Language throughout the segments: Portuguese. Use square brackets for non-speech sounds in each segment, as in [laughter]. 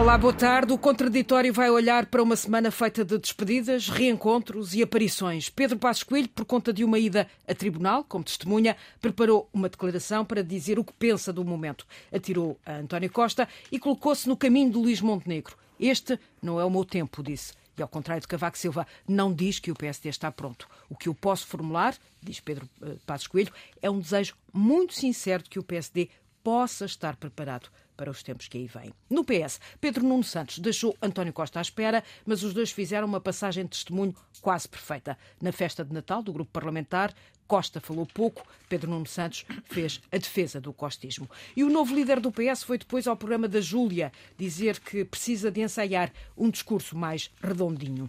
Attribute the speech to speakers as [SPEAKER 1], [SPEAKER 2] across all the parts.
[SPEAKER 1] Olá, boa tarde. O contraditório vai olhar para uma semana feita de despedidas, reencontros e aparições. Pedro Passos Coelho, por conta de uma ida a tribunal, como testemunha, preparou uma declaração para dizer o que pensa do momento. Atirou a António Costa e colocou-se no caminho de Luís Montenegro. Este não é o meu tempo, disse. E ao contrário de Cavaco Silva, não diz que o PSD está pronto. O que eu posso formular, diz Pedro eh, Passos Coelho, é um desejo muito sincero de que o PSD possa estar preparado para os tempos que aí vêm. No PS, Pedro Nuno Santos deixou António Costa à espera, mas os dois fizeram uma passagem de testemunho quase perfeita. Na festa de Natal do grupo parlamentar, Costa falou pouco, Pedro Nuno Santos fez a defesa do costismo. E o novo líder do PS foi depois ao programa da Júlia dizer que precisa de ensaiar um discurso mais redondinho.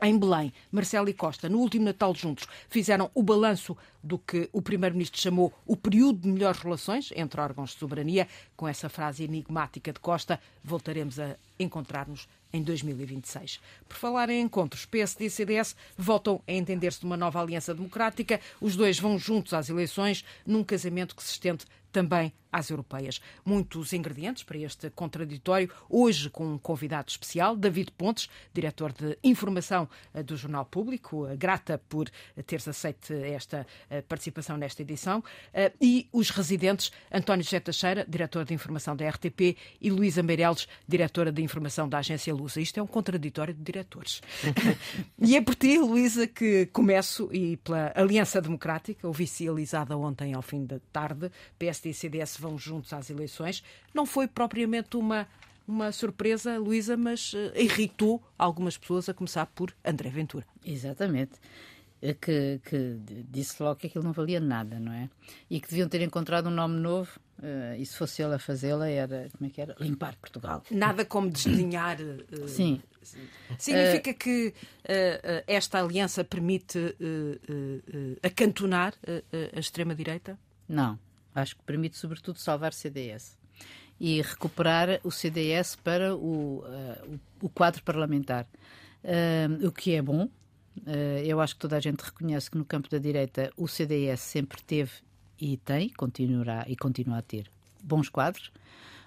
[SPEAKER 1] Em Belém, Marcelo e Costa, no último Natal juntos, fizeram o balanço do que o Primeiro-Ministro chamou o período de melhores relações entre órgãos de soberania. Com essa frase enigmática de Costa, voltaremos a encontrar-nos em 2026. Por falar em encontros, PSD e CDS voltam a entender-se numa nova aliança democrática. Os dois vão juntos às eleições, num casamento que se estende também às europeias. Muitos ingredientes para este contraditório, hoje com um convidado especial, David Pontes, diretor de informação eh, do Jornal Público, eh, grata por teres aceito esta eh, participação nesta edição, e os residentes, António José Teixeira, diretor de informação da RTP, e Luísa Meireles, diretora de informação da agência Lusa. Isto é um contraditório de diretores. [laughs] e é por ti, Luísa, que começo, e pela Aliança Democrática, oficializada ontem ao fim da tarde, PSD e CDS vão juntos às eleições. Não foi propriamente uma uma surpresa, Luísa, mas uh, irritou algumas pessoas, a começar por André Ventura.
[SPEAKER 2] Exatamente. Eh, que, que, disse logo que aquilo não valia nada, não é? E que deviam ter encontrado um nome novo, uh, e se fosse ele a fazê-la, era, como é que era? Limpar Portugal.
[SPEAKER 1] Nada como desdenhar. Uh,
[SPEAKER 2] Sim.
[SPEAKER 1] Significa uh, que esta aliança permite acantonar a extrema-direita?
[SPEAKER 2] Não. Acho que permite, sobretudo, salvar CDS e recuperar o CDS para o, uh, o quadro parlamentar. Uh, o que é bom. Uh, eu acho que toda a gente reconhece que no campo da direita o CDS sempre teve e tem, continuará e continua a ter bons quadros.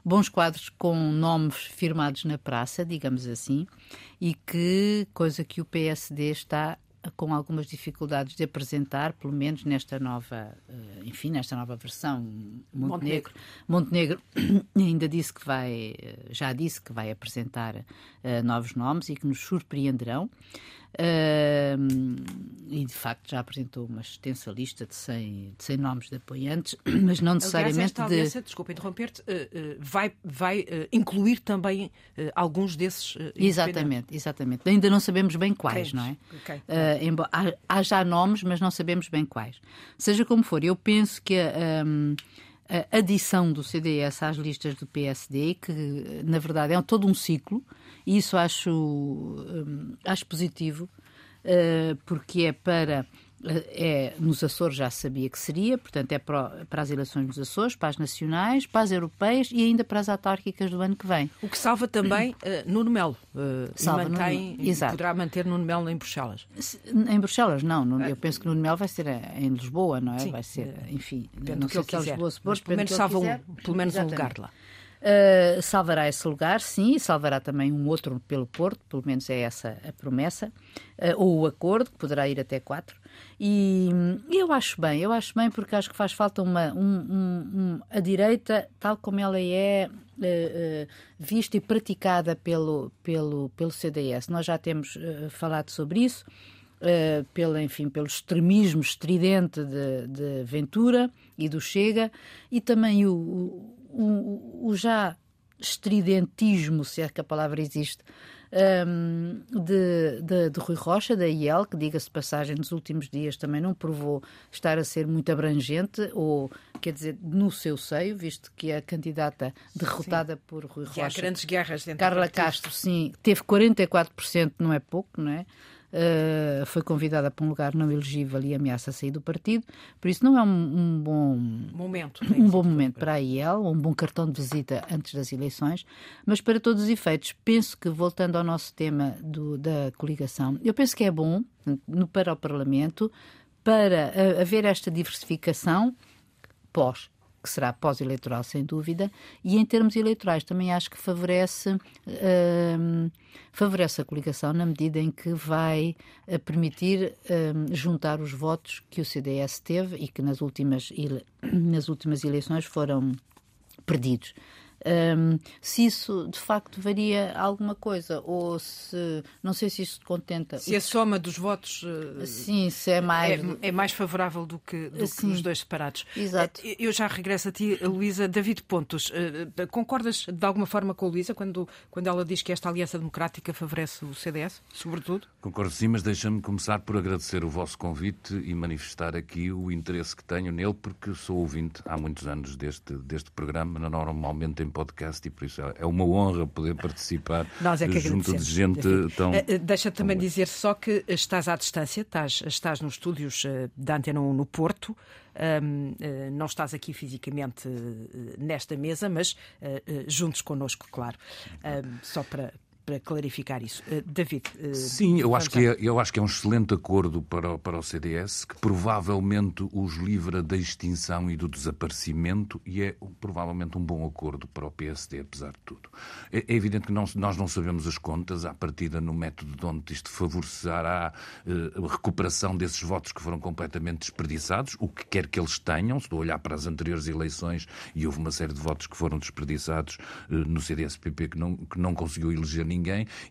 [SPEAKER 2] Bons quadros com nomes firmados na praça, digamos assim, e que, coisa que o PSD está com algumas dificuldades de apresentar, pelo menos nesta nova, eh, enfim, nesta nova versão. Montenegro, Montenegro [coughs] ainda disse que vai, eh, já disse que vai apresentar uh, novos nomes e que nos surpreenderão. Uh, e de facto já apresentou uma extensa lista de 100, de 100 nomes de apoiantes, [clears throat] mas não necessariamente Aliás, esta
[SPEAKER 1] de. Desculpa interromper-te, uh, uh, vai, vai incluir também alguns desses.
[SPEAKER 2] exatamente, exatamente. Ainda não sabemos bem quais, não é? Okay. Embora, há, há, já nomes, mas não sabemos bem quais. Seja como for, eu penso que. Um, a adição do CDS às listas do PSD, que na verdade é todo um ciclo, e isso acho, hum, acho positivo, uh, porque é para. Eh, é, nos Açores já sabia que seria, portanto, é para, para, as eleições nos Açores, para as nacionais, para as europeias e ainda para as autárquicas do ano que vem.
[SPEAKER 1] O que salva também uh, [clears throat] Nuno Melo. Uh, salva mantém, Nuno, exato. poderá manter Nuno Melo em Bruxelas.
[SPEAKER 2] Em Bruxelas, não. Eu penso que Nuno Melo vai ser em Lisboa, não é? Sim. Vai ser, enfim,
[SPEAKER 1] não sei se é Lisboa, se pelo menos salva um, pelo menos um lugar lá.
[SPEAKER 2] Uh, salvará esse lugar, sim, e salvará também um outro pelo Porto, pelo menos é essa a promessa, uh, ou o acordo, que poderá ir até quatro. E, eu acho bem, eu acho bem porque acho que faz falta uma, um, um, um, a direita, tal como ela é uh, vista e praticada pelo, pelo, pelo CDS. Nós já temos falado sobre isso. Uh, pelo, enfim, pelo extremismo estridente de, de Ventura e do Chega e também o, o já estridentismo, se é que a palavra existe, um, de, de, de, Rui Rocha, da IEL, que, diga-se de passagem, nos últimos dias também não provou estar a ser muito abrangente, ou, quer dizer, no seu seio, visto que a candidata derrotada sim. por Rui Rocha. há
[SPEAKER 1] grandes guerras dentro
[SPEAKER 2] Carla Castro, sim, teve 44%, não é pouco, não é? Uh, foi convidada para um lugar não elegível e ameaça sair do partido. Por isso não é um, um bom
[SPEAKER 1] momento, [laughs]
[SPEAKER 2] um bom momento para a IEL, um bom cartão de visita antes das eleições, mas para todos os efeitos, penso que voltando ao nosso tema do, da coligação, eu penso que é bom no, para o Parlamento para haver esta diversificação pós que será pós-eleitoral, sem dúvida, e em termos eleitorais também acho que favorece, uh, favorece a coligação na medida em que vai uh, permitir uh, juntar os votos que o CDS teve e que nas últimas, [clears throat] nas últimas eleições foram perdidos. Um, se isso de facto varia alguma coisa ou se não sei se isto te contenta
[SPEAKER 1] se a soma dos votos
[SPEAKER 2] uh, sim se é mais
[SPEAKER 1] é, é mais favorável do que, do que os dois separados.
[SPEAKER 2] Exato.
[SPEAKER 1] Eh, eu já regresso a ti Luísa. David Pontos uh, concordas de alguma forma com a Luísa quando quando ela diz que esta aliança democrática favorece o CDS sobretudo?
[SPEAKER 3] Concordo sim mas deixa-me começar por agradecer o vosso convite e manifestar aqui o interesse que tenho nele porque sou ouvinte há muitos anos deste deste programa normalmente em podcast e por isso é uma honra poder participar
[SPEAKER 1] Nós é que
[SPEAKER 3] junto de gente tão.
[SPEAKER 1] Eh, deixa também tão dizer só que estás à distância, estás, estás nos estúdios eh, da Antena 1 no Porto. Um, eh, não estás aqui fisicamente nesta mesa, mas juntos connosco, claro. só para, para clarificar isso. Uh, David.
[SPEAKER 3] Uh, Sim, eu acho, que é, eu acho que é um excelente acordo para, para o CDS, que provavelmente os livra da extinção e do desaparecimento, e é provavelmente um bom acordo para o PSD, apesar de tudo. É, é evidente que não, nós não sabemos as contas, à partida no método de onde isto favorecerá uh, a recuperação desses votos que foram completamente desperdiçados, o que quer que eles tenham, se estou a olhar para as anteriores eleições, e houve uma série de votos que foram desperdiçados no CDS-PP que não, que não conseguiu eleger ninguém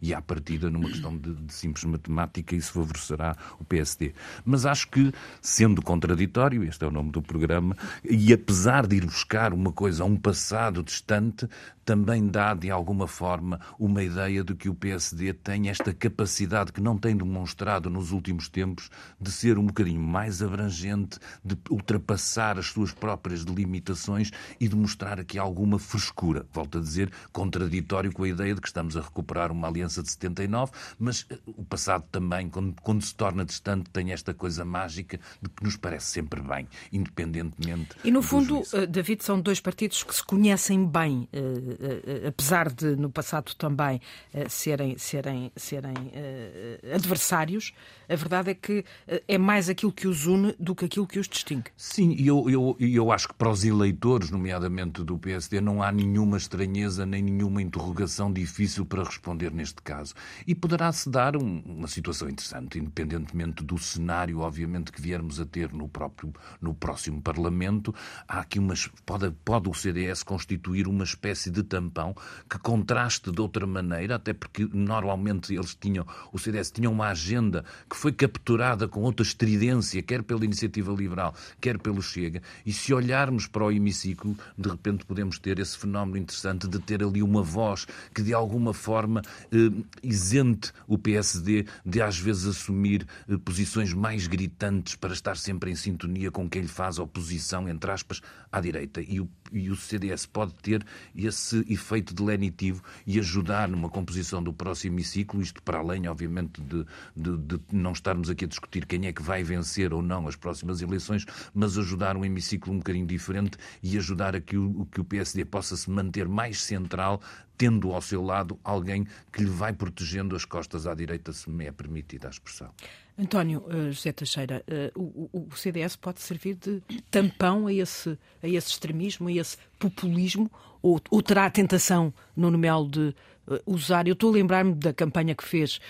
[SPEAKER 3] e, à partida, numa questão de, de simples matemática, isso favorecerá o PSD. Mas acho que, sendo contraditório, este é o nome do programa, e apesar de ir buscar uma coisa a um passado distante, também dá, de alguma forma, uma ideia de que o PSD tem esta capacidade que não tem demonstrado nos últimos tempos de ser um bocadinho mais abrangente, de ultrapassar as suas próprias delimitações e de mostrar aqui alguma frescura. Volto a dizer, contraditório com a ideia de que estamos a recuperar uma aliança de 79, mas eh, o passado também, quando, quando se torna distante, tem esta coisa mágica de que nos parece sempre bem, independentemente.
[SPEAKER 1] E no fundo, juízo. Eh, David, são dois partidos que se conhecem bem eh, apesar de no passado também eh, serem, serem, serem eh, adversários, a verdade é que é mais aquilo que os une do que aquilo que os distingue.
[SPEAKER 3] Sim, e eu, eu, eu acho que para os eleitores, nomeadamente do PSD, não há nenhuma estranheza nem nenhuma interrogação difícil para responder neste caso. E poderá-se dar um, uma situação interessante, independentemente do cenário, obviamente, que viermos a ter no, próprio, no próximo Parlamento. Há aqui umas. Pode, pode o CDS constituir uma espécie de tampão que contraste de outra maneira, até porque normalmente eles tinham, o CDS tinha uma agenda que foi capturada com outra estridência, quer pela iniciativa liberal, quer pelo Chega, e se olharmos para o hemiciclo, de repente podemos ter esse fenómeno interessante de ter ali uma voz que de alguma forma eh, isente o PSD de às vezes assumir eh, posições mais gritantes para estar sempre em sintonia com quem lhe faz oposição, entre aspas, à direita. E o, e o CDS pode ter esse efeito de lenitivo e ajudar numa composição do próximo hemiciclo, isto para além, obviamente, de, de, de, não estarmos aqui a discutir quem é que vai vencer ou não as próximas eleições, mas ajudar um hemiciclo um bocadinho diferente e ajudar a que o, que o PSD possa se manter mais central, tendo ao seu lado alguém que lhe vai protegendo as costas à direita, se me é permitida a expressão.
[SPEAKER 1] António uh, José Teixeira, uh, o, o, CDS pode servir de tampão a esse, a esse extremismo, a esse populismo, ou, ou terá a tentação, no Melo, de uh, usar? Eu estou a lembrar-me da campanha que fez,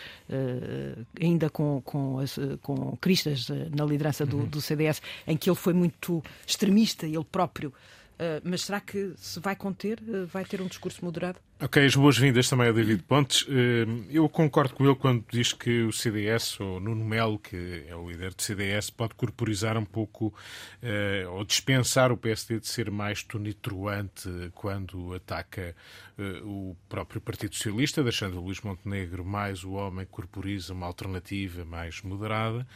[SPEAKER 1] ainda com, com, as, com Cristas na liderança do, uhum. do CDS, em que ele foi muito extremista, ele próprio. Mas será que se vai conter? vai ter um discurso moderado?
[SPEAKER 4] Ok, as boas-vindas também ao David Pontes. Eh, eu concordo com ele quando diz que o CDS, ou Nuno Melo, que é o líder do CDS, pode corporizar um pouco ou dispensar o PSD de ser mais tonitruante quando ataca o próprio Partido Socialista, deixando o Luís Montenegro mais o homem que corporiza uma alternativa mais moderada.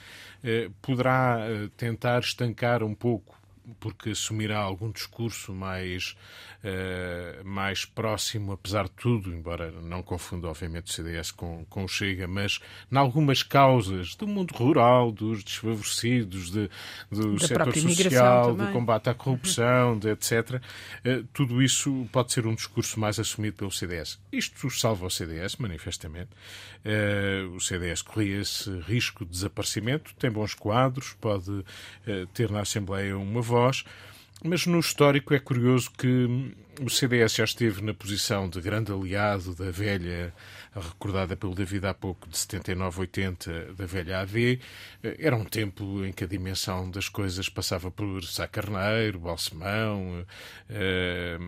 [SPEAKER 4] Poderá tentar estancar um pouco porque assumirá algum discurso mais, uh, mais próximo, apesar de tudo, embora não confunda, obviamente, o CDS com, com o Chega, mas em algumas causas do mundo rural, dos desfavorecidos, de, do da setor social, do combate à corrupção, de, etc., uh, tudo isso pode ser um discurso mais assumido pelo CDS. Isto salva o CDS, manifestamente. Uh, o CDS corria esse risco de desaparecimento, tem bons quadros, pode ter na Assembleia uma voz voz, Mas no histórico é curioso que o CDS já esteve na posição de grande aliado da velha, recordada pelo David há pouco, de 79-80, da velha AD. Era um tempo em que a dimensão das coisas passava por Sá Carneiro, Balsemão, eh,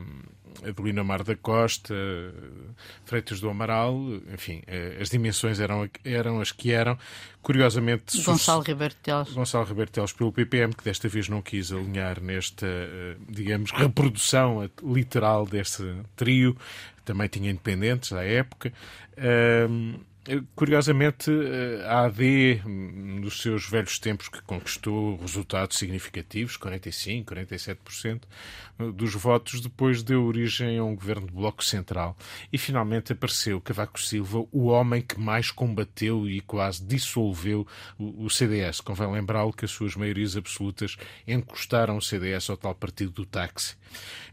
[SPEAKER 4] Adelina Mar da Costa, Freitas do Amaral, enfim, eh, as dimensões eram, eram as que eram. Curiosamente,
[SPEAKER 2] Gonçalo Ribeiro Teles.
[SPEAKER 4] Gonçalo Ribeiro Teles pelo PPM, que desta vez não quis alinhar nesta, eh, digamos, reprodução literal deste trio. Também tinha independentes à época. Curiosamente, a AD, nos seus velhos tempos, que conquistou resultados significativos, 45%, 47% dos votos, depois deu origem a um governo de bloco central. E finalmente apareceu Cavaco Silva, o homem que mais combateu e quase dissolveu o CDS. Convém lembrá-lo que as suas maiorias absolutas encostaram o CDS ao tal partido do táxi.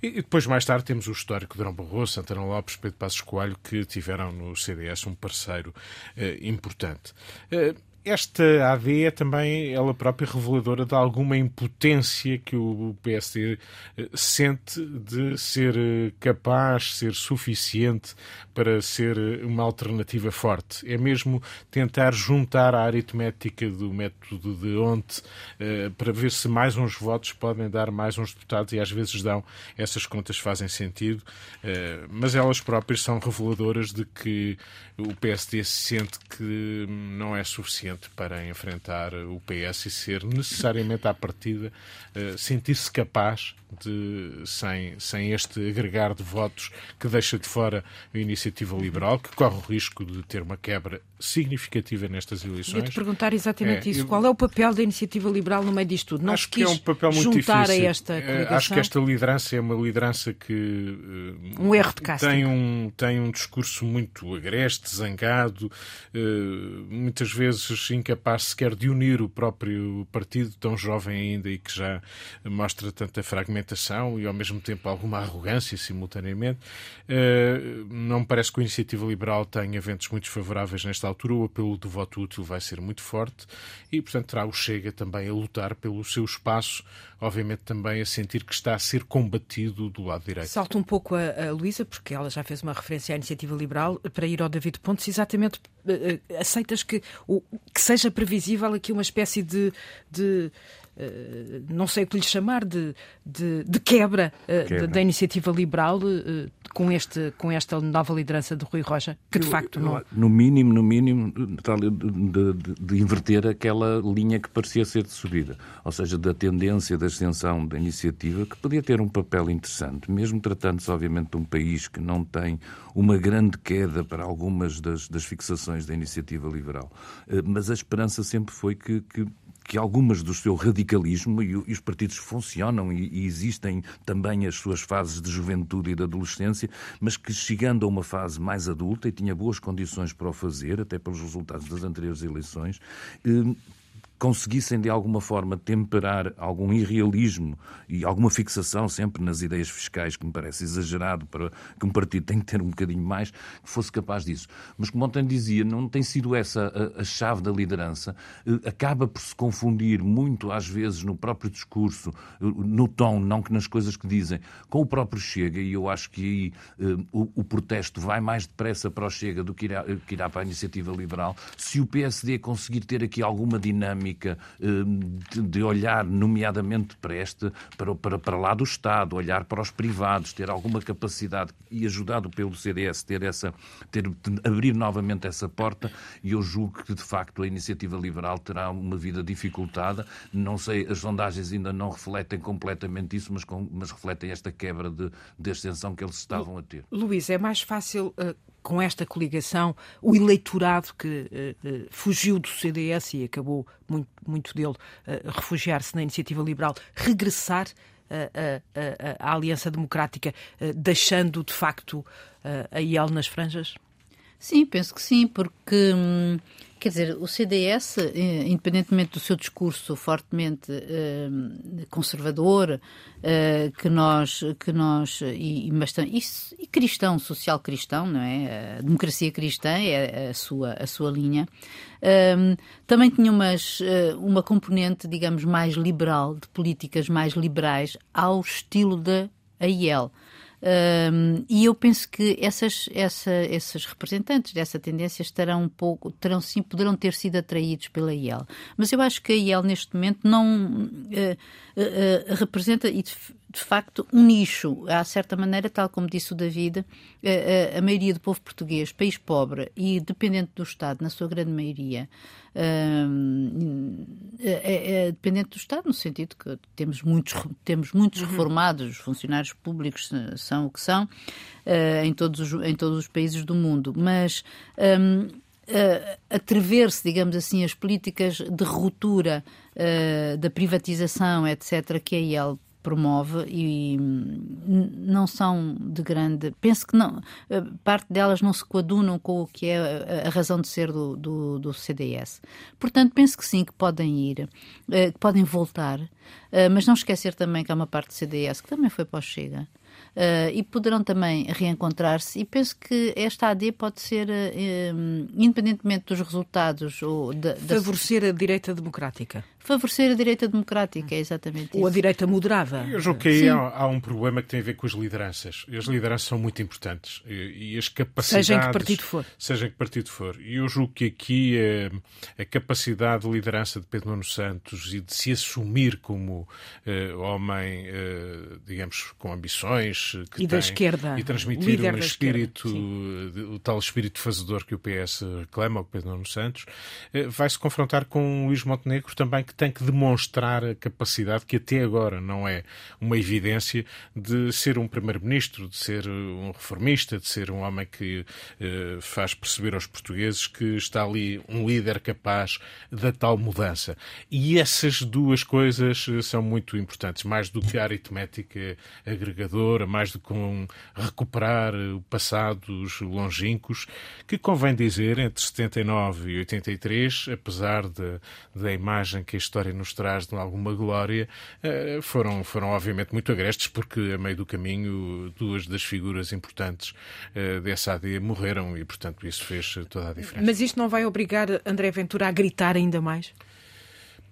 [SPEAKER 4] E depois, mais tarde, temos o histórico de Drão Barroso, Santana Lopes, Pedro Passos Coelho, que tiveram no CDS um parceiro eh, importante. Eh, esta AD é também ela própria reveladora de alguma impotência que o PSD eh, sente de ser eh, capaz, ser suficiente para ser eh, uma alternativa forte. É mesmo tentar juntar a aritmética do método de Onte para ver se mais uns votos podem dar mais uns deputados e às vezes dão. Essas contas fazem sentido, mas elas próprias são reveladoras de que o PSD sente que não é suficiente para enfrentar o PS e ser necessariamente à partida sentir-se capaz de, sem, sem este agregar de votos que deixa de fora a iniciativa liberal, que corre o risco de ter uma quebra significativa nestas eleições.
[SPEAKER 1] Eu te perguntar exatamente é, isso. Eu... Qual é o papel da iniciativa liberal no meio disto tudo? Não
[SPEAKER 4] acho que é um papel muito difícil.
[SPEAKER 1] esta coligação?
[SPEAKER 4] Eh, acho que esta liderança é uma liderança que
[SPEAKER 1] um erro de casting.
[SPEAKER 4] tem um tem um discurso muito agreste, zangado, uh, muitas vezes incapaz sequer de unir o próprio partido tão jovem ainda e que já mostra tanta fragmentação e ao mesmo tempo alguma arrogância simultaneamente. Uh, não me parece que a iniciativa liberal tenha eventos muito favoráveis nesta altura. O apelo do voto útil vai ser muito forte e, portanto, terá o Chega também a lutar pelo seu espaço, obviamente também a sentir que está a ser combatido do lado direito.
[SPEAKER 1] Salto um pouco a, a Luísa, porque ela já fez uma referência à iniciativa liberal, para ir ao David Pontes, exatamente uh, aceitas que, o, que seja previsível aqui uma espécie de, de Uh, não sei o que lhe chamar, de, de, de quebra, uh, quebra. Da, iniciativa liberal uh, com, este, com esta nova liderança de Rui Rocha, que de eu, facto não.
[SPEAKER 3] No mínimo, no mínimo, de, de, de, inverter aquela linha que parecia ser de subida, ou seja, da tendência da extensão da iniciativa, que podia ter um papel interessante, mesmo tratando-se, obviamente, de um país que não tem uma grande queda para algumas das, das fixações da iniciativa liberal. Mas a esperança sempre foi que, que que algumas do seu radicalismo, e, os partidos funcionam e, e, existem também as suas fases de juventude e de adolescência, mas que chegando a uma fase mais adulta, e tinha boas condições para o fazer, até pelos resultados das anteriores eleições, eh, conseguissem de alguma forma temperar algum irrealismo e alguma fixação sempre nas ideias fiscais, que me parece exagerado para que um partido tem que ter um bocadinho mais, que fosse capaz disso. Mas como ontem dizia, não tem sido essa a, a chave da liderança. Eh, acaba por se confundir muito, às vezes, no próprio discurso, eh, no tom, não que nas coisas que dizem, com o próprio Chega, e eu acho que aí uh, o, o, protesto vai mais depressa para o Chega do que irá, que irá para a iniciativa liberal. Se o PSD conseguir ter aqui alguma dinâmica eh, de olhar, nomeadamente para, este, para, para, para lá do Estado, olhar para os privados, ter alguma capacidade e ajudado pelo CDS ter essa, ter, abrir novamente essa porta, e eu julgo que de facto a iniciativa liberal terá uma vida dificultada. Não sei, as sondagens ainda não refletem completamente isso, mas, com, mas refletem esta quebra de, de extensão que eles estavam a ter.
[SPEAKER 1] Luís, é mais fácil uh, com esta coligação, o eleitorado que uh, uh, fugiu do CDS e acabou muito, muito dele uh, refugiar-se na iniciativa liberal, regressar à Aliança Democrática, deixando de facto a IEL nas franjas?
[SPEAKER 2] Sim, penso que sim, porque. Hum Quer dizer, o CDS, eh, independentemente do seu discurso fortemente eh, conservador, eh, que nós, que nós e, bastante, e, e cristão, social cristão, não é? A democracia cristã é a sua, a sua linha. também tinha umas, uma componente, digamos, mais liberal, de políticas mais liberais, ao estilo da AIL. Um, e eu penso que essas, essa, esses representantes dessa tendência estarão um pouco, terão sim, poderão ter sido atraídos pela IEL. Mas eu acho que a IEL neste momento não uh, uh, uh, representa e de, facto um nicho. Há certa maneira, tal como disse o David, a maioria do povo português, país pobre e dependente do Estado, na sua grande maioria, é, é, dependente do Estado, no sentido que temos muitos, temos muitos uhum. reformados, os funcionários públicos são o que são, uh, em, todos os, em todos os países do mundo, mas um, uh, atrever-se, digamos assim, as políticas de ruptura uh, da privatização, etc., que a IEL promove e não são de grande. Penso que não, eh, parte delas não se coadunam com o que é a razão de ser do, do, do CDS. Portanto, penso que sim, que podem ir, eh, que podem voltar, eh, mas não esquecer também que há uma parte do CDS que também foi para o Chega uh, e poderão também reencontrar-se. E penso que esta AD pode ser, uh, independentemente dos resultados. Ou
[SPEAKER 1] de, Favorecer a direita democrática.
[SPEAKER 2] Favorecer a direita democrática, é exatamente
[SPEAKER 1] Ou a direita moderada.
[SPEAKER 4] Eu julgo que aí há, há, um problema que tem a ver com as lideranças. As lideranças são muito importantes. E, e as capacidades.
[SPEAKER 1] Seja em que partido for.
[SPEAKER 4] Seja em que partido for. E eu julgo que aqui a, a capacidade de liderança de Pedro Nuno Santos e de se assumir como uh, homem, uh, digamos, com ambições que
[SPEAKER 1] e
[SPEAKER 4] tem,
[SPEAKER 1] da esquerda,
[SPEAKER 4] e transmitir um espírito, o tal espírito fazedor que o PS reclama, o Pedro Nuno Santos, uh, vai se confrontar com Luís Montenegro também que que tem que demonstrar a capacidade, que até agora não é uma evidência, de ser um primeiro-ministro, de ser um reformista, de ser um homem que eh, faz perceber aos portugueses que está ali um líder capaz da tal mudança. E essas duas coisas eh, são muito importantes, mais do que a aritmética agregadora, mais do que um recuperar o passado dos longínquos, que convém dizer, entre 79 e 83, apesar da imagem que história nos traz de alguma glória, eh, foram, foram obviamente muito agrestes, porque a meio do caminho duas das figuras importantes eh, dessa AD morreram e, portanto, isso fez toda a diferença.
[SPEAKER 1] Mas isto não vai obrigar André Ventura a gritar ainda mais?